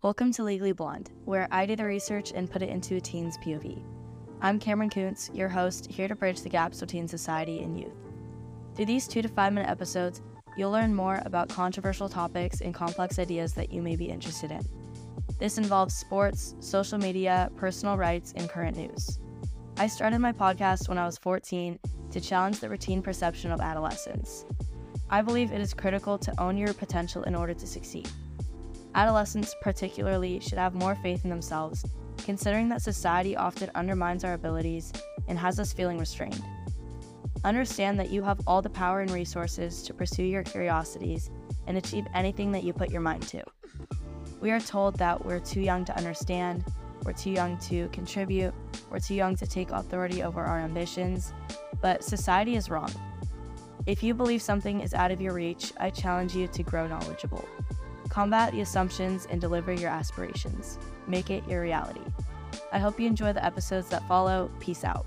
Welcome to Legally Blonde, where I do the research and put it into a teen's POV. I'm Cameron Kuntz, your host, here to bridge the gaps between society and youth. Through these two to five minute episodes, you'll learn more about controversial topics and complex ideas that you may be interested in. This involves sports, social media, personal rights, and current news. I started my podcast when I was 14 to challenge the routine perception of adolescence. I believe it is critical to own your potential in order to succeed. Adolescents, particularly, should have more faith in themselves, considering that society often undermines our abilities and has us feeling restrained. Understand that you have all the power and resources to pursue your curiosities and achieve anything that you put your mind to. We are told that we're too young to understand, we're too young to contribute, we're too young to take authority over our ambitions, but society is wrong. If you believe something is out of your reach, I challenge you to grow knowledgeable. Combat the assumptions and deliver your aspirations. Make it your reality. I hope you enjoy the episodes that follow. Peace out.